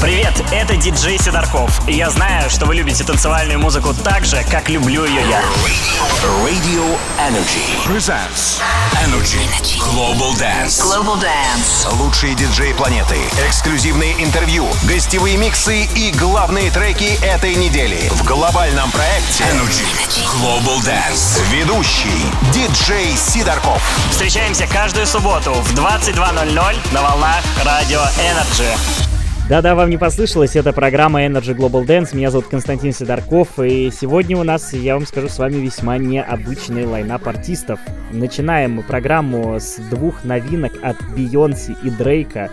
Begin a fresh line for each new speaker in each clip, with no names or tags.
Привет, это диджей Сидорков. И я знаю, что вы любите танцевальную музыку так же, как люблю ее я.
Radio Energy presents Energy Global Dance.
Global Dance.
Лучшие диджеи планеты, эксклюзивные интервью, гостевые миксы и главные треки этой недели в глобальном проекте Energy Global Dance. Ведущий диджей Сидорков.
Встречаемся каждую субботу в 22.00 на волнах Радио Energy.
Да-да, вам не послышалось, это программа Energy Global Dance, меня зовут Константин Сидорков, и сегодня у нас, я вам скажу, с вами весьма необычный лайнап артистов. Начинаем мы программу с двух новинок от Бейонси и Дрейка.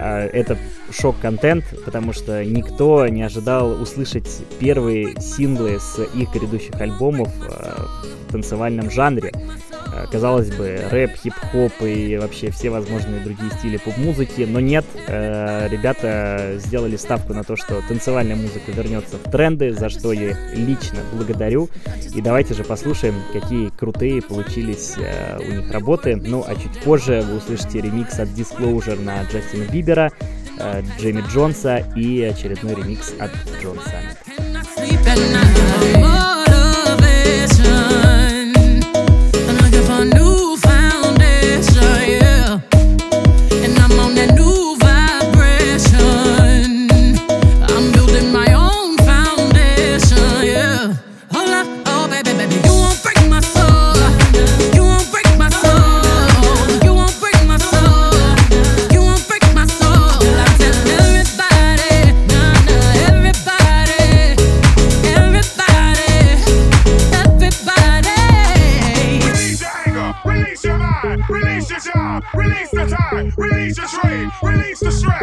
А, это шок-контент, потому что никто не ожидал услышать первые синглы с их грядущих альбомов а, в танцевальном жанре. Э, казалось бы, рэп, хип-хоп и вообще все возможные другие стили поп-музыки, но нет, э, ребята сделали ставку на то, что танцевальная музыка вернется в тренды, за что я лично благодарю. И давайте же послушаем, какие крутые получились э, у них работы. Ну, а чуть позже вы услышите ремикс от Disclosure на Джастина Бибера, Джейми Джонса и очередной ремикс от Джонса.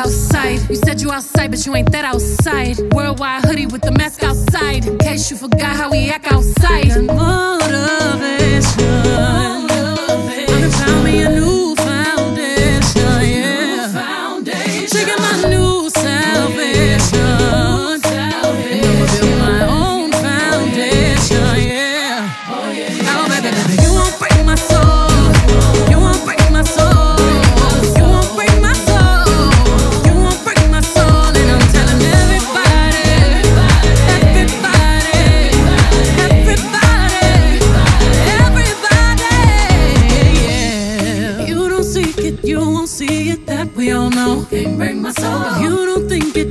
Outside. You said you outside, but you ain't that outside. Worldwide hoodie with the mask outside. In case you forgot how we act outside. Motivation.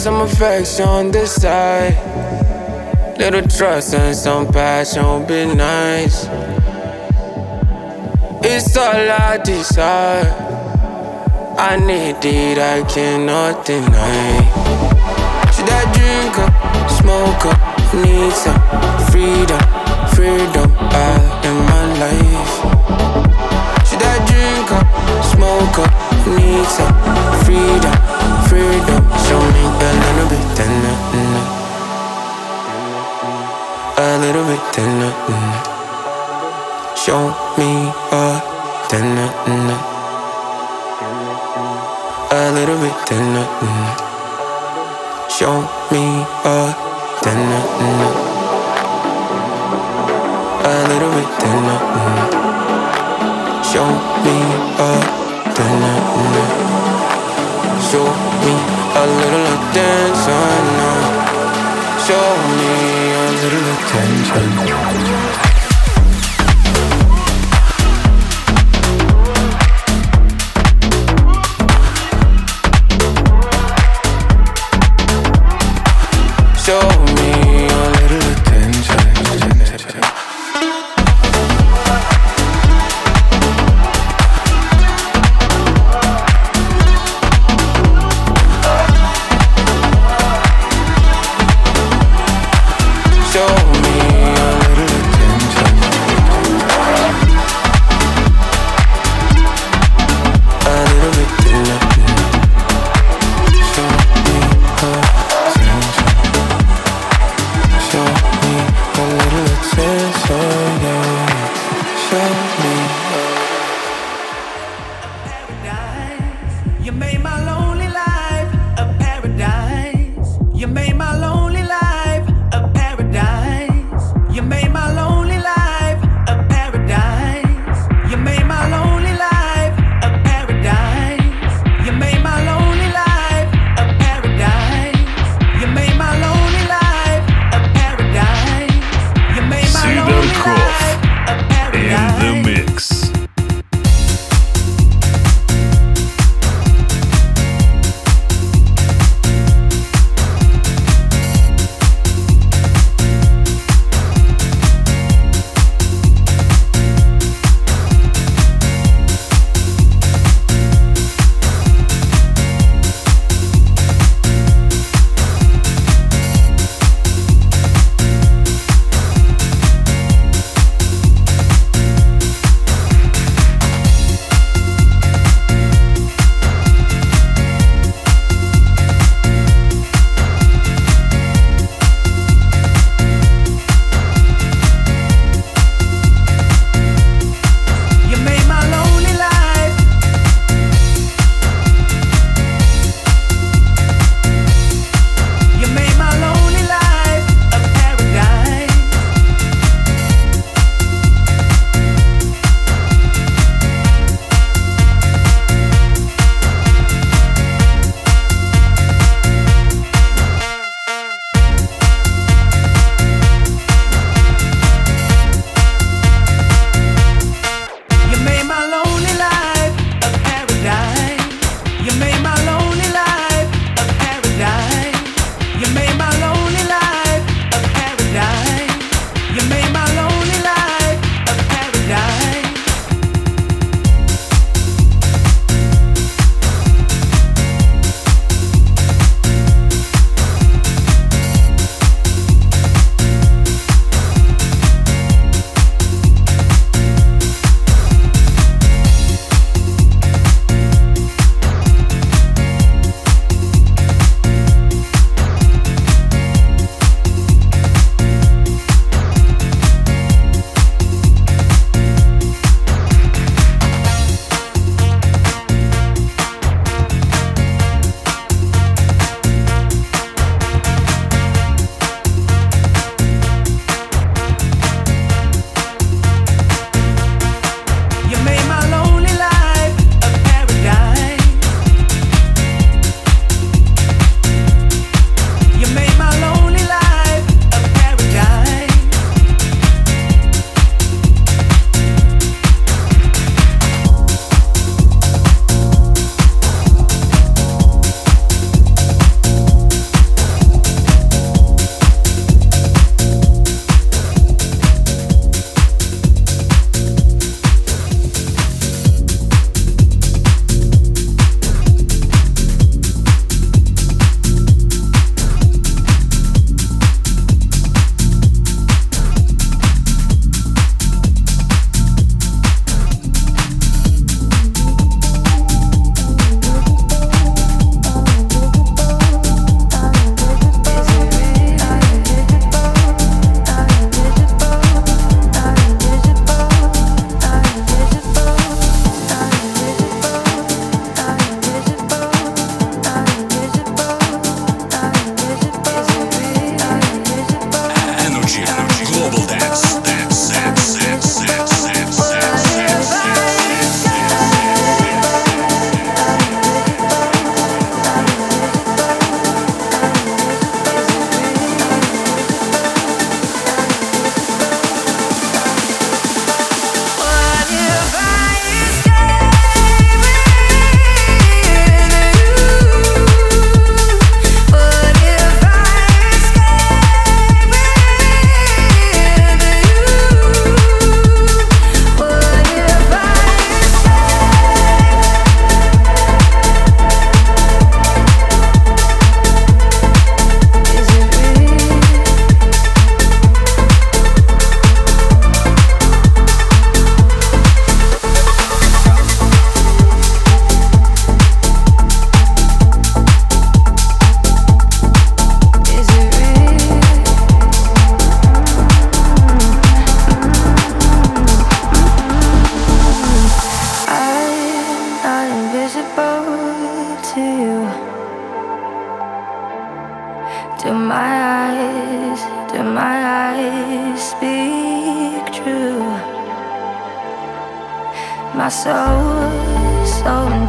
some affection this side. Little trust and some passion would be nice. It's all I desire. I need it, I cannot deny. Should I drink up, smoke up, need some freedom, freedom out in my life? Should I drink up, smoke up, need some freedom, freedom? Show me a little bit, then a little bit, then Show me a then a little bit, then Show me a then a little bit, then Show me a then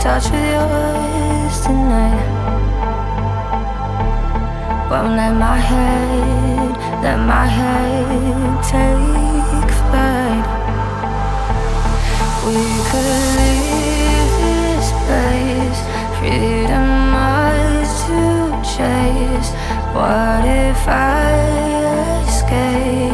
touch with yours tonight. Won't let my head, let my head take flight. We could leave this place, freedom much
to chase. What if I escape?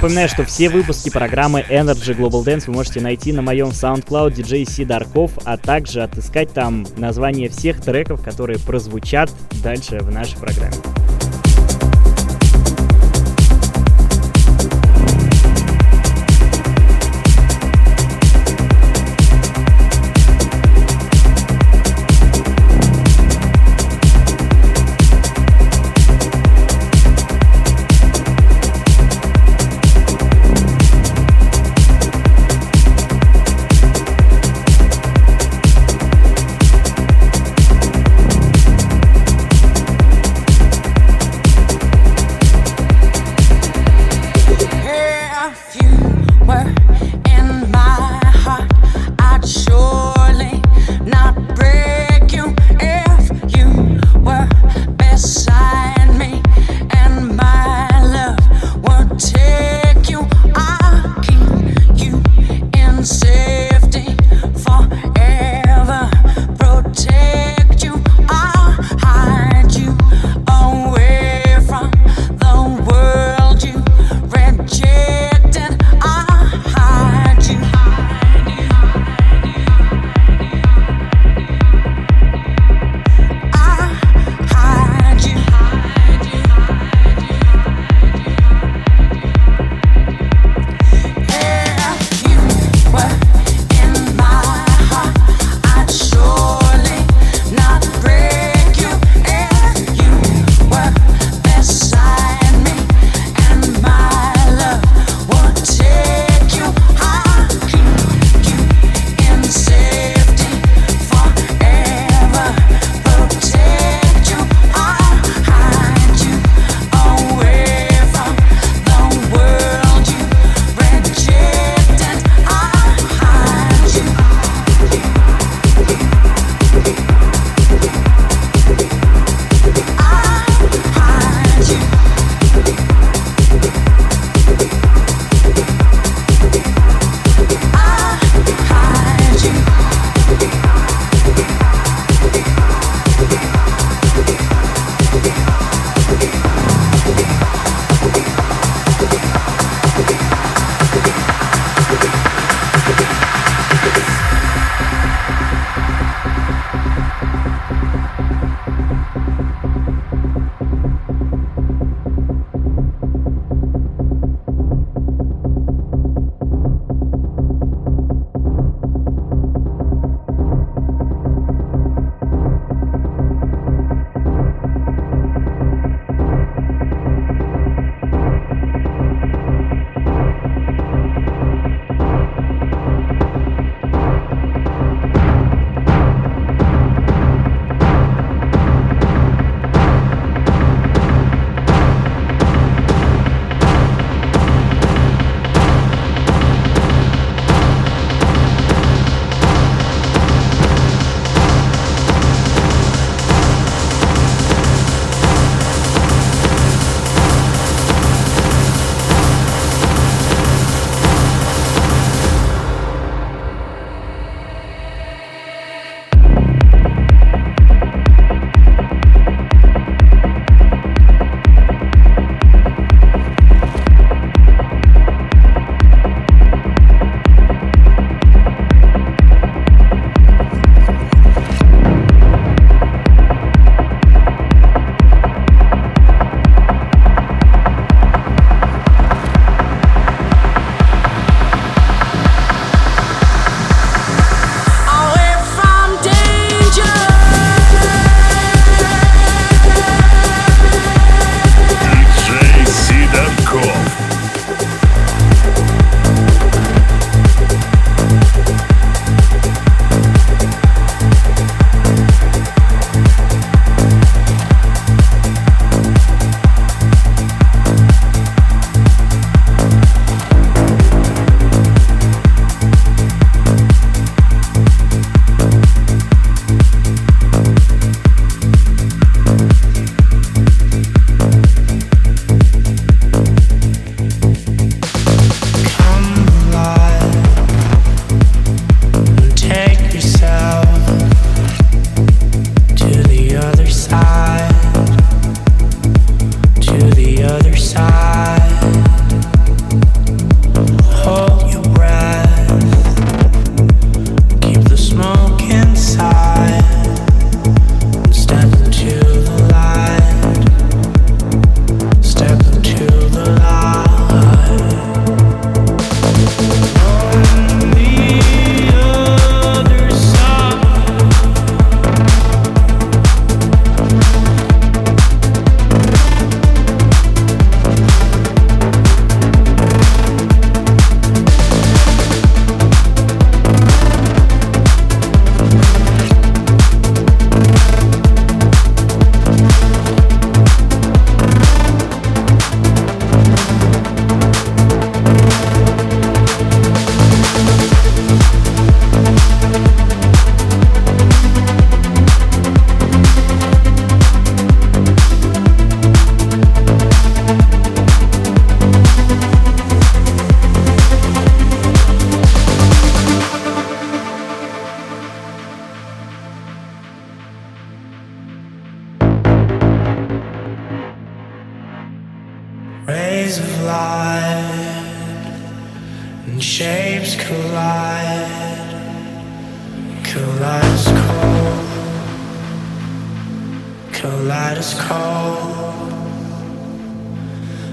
Напоминаю, что все выпуски программы Energy Global Dance вы можете найти на моем SoundCloud DJ C Дарков, а также отыскать там название всех треков, которые прозвучат дальше в нашей программе.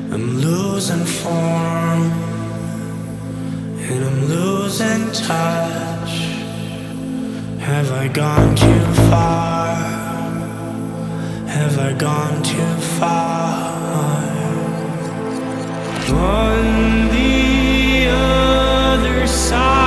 I'm losing form and I'm losing touch. Have I gone too far? Have I gone too far? On the other side.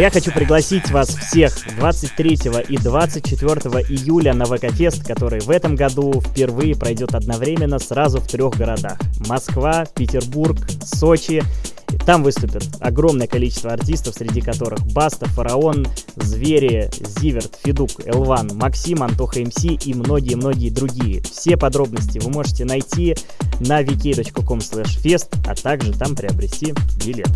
я хочу пригласить вас всех 23 и 24 июля на ВК-фест, который в этом году впервые пройдет одновременно сразу в трех городах. Москва, Петербург, Сочи. Там выступят огромное количество артистов, среди которых Баста, Фараон, Звери, Зиверт, Федук, Элван, Максим, Антоха МС и многие-многие другие. Все подробности вы можете найти на vk.com fest, а также там приобрести билет.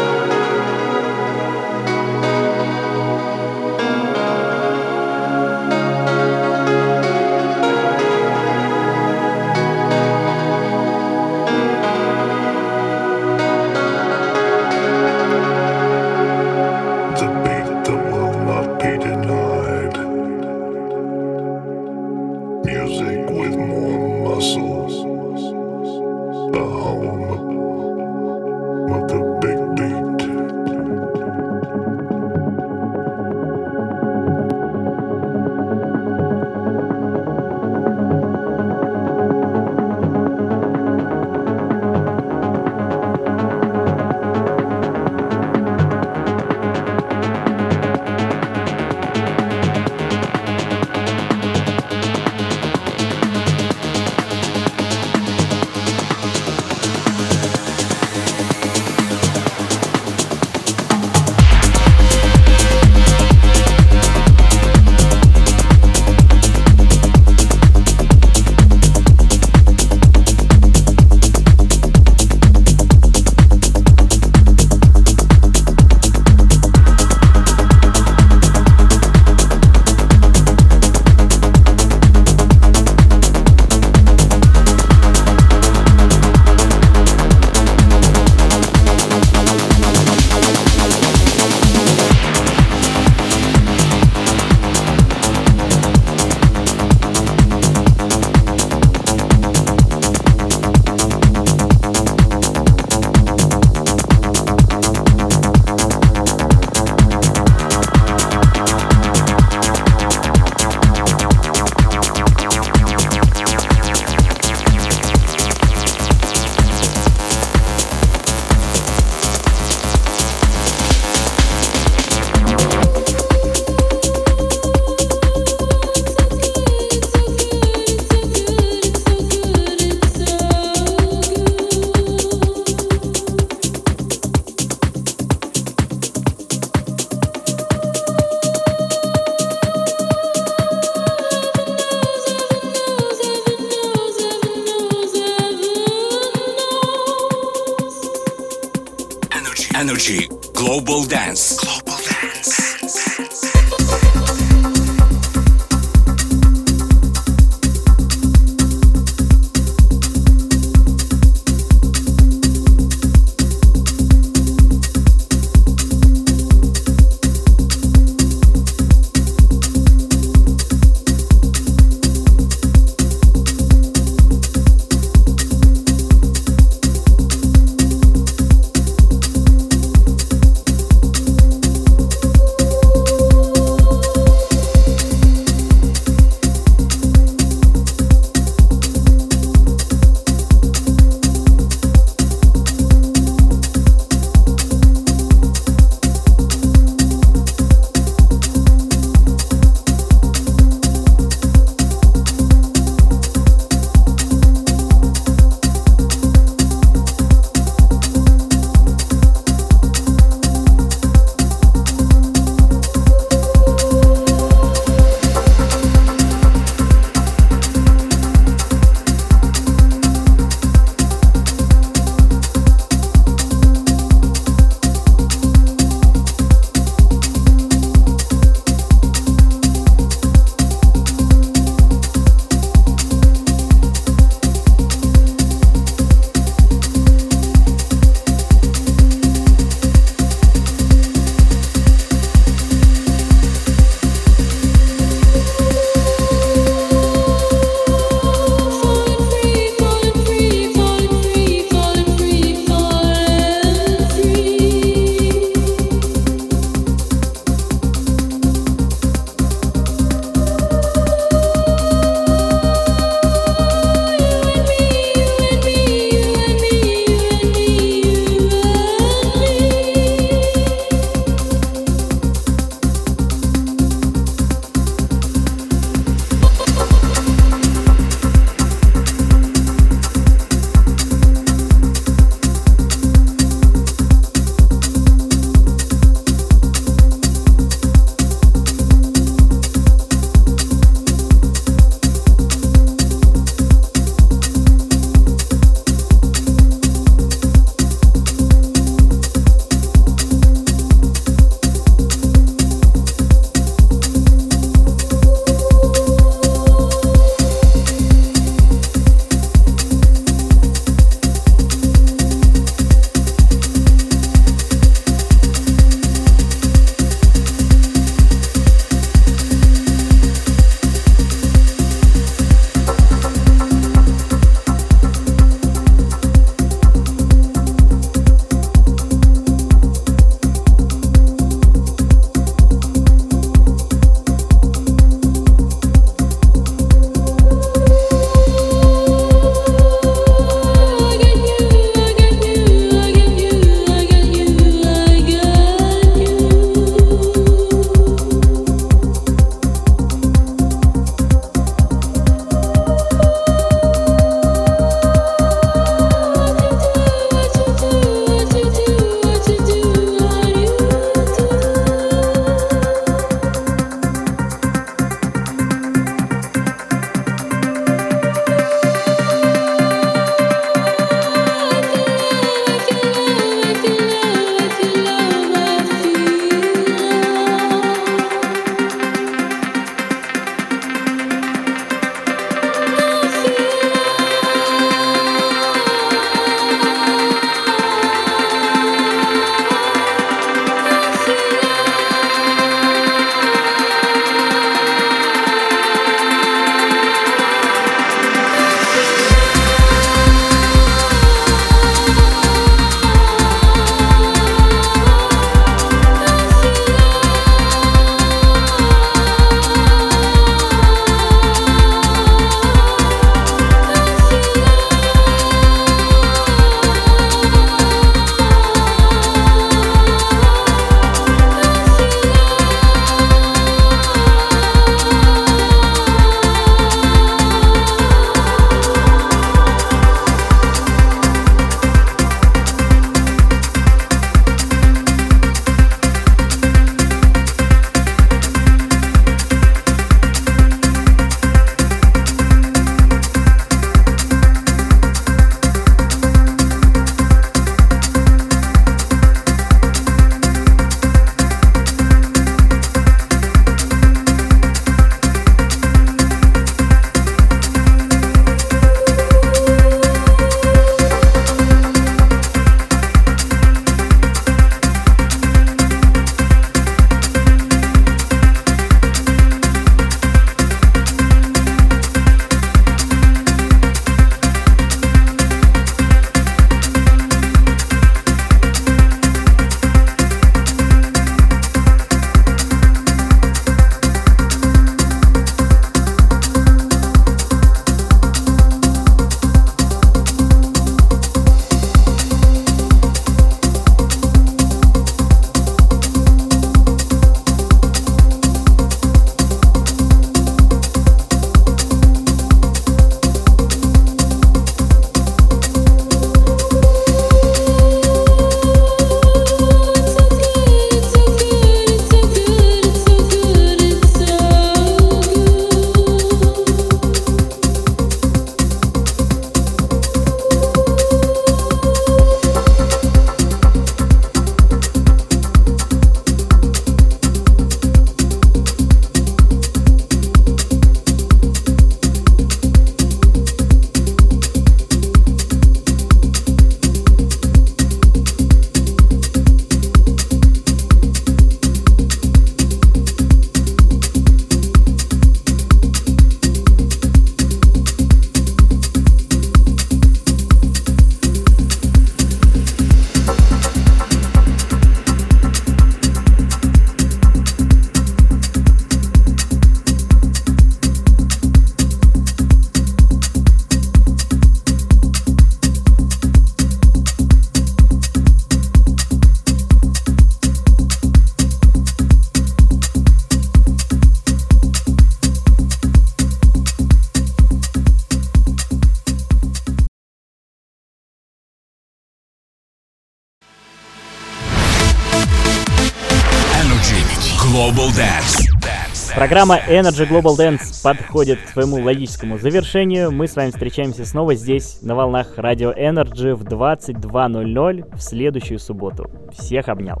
Программа Energy Global Dance подходит к своему логическому завершению. Мы с вами встречаемся снова здесь, на волнах радио Energy в 22.00 в следующую субботу. Всех обнял.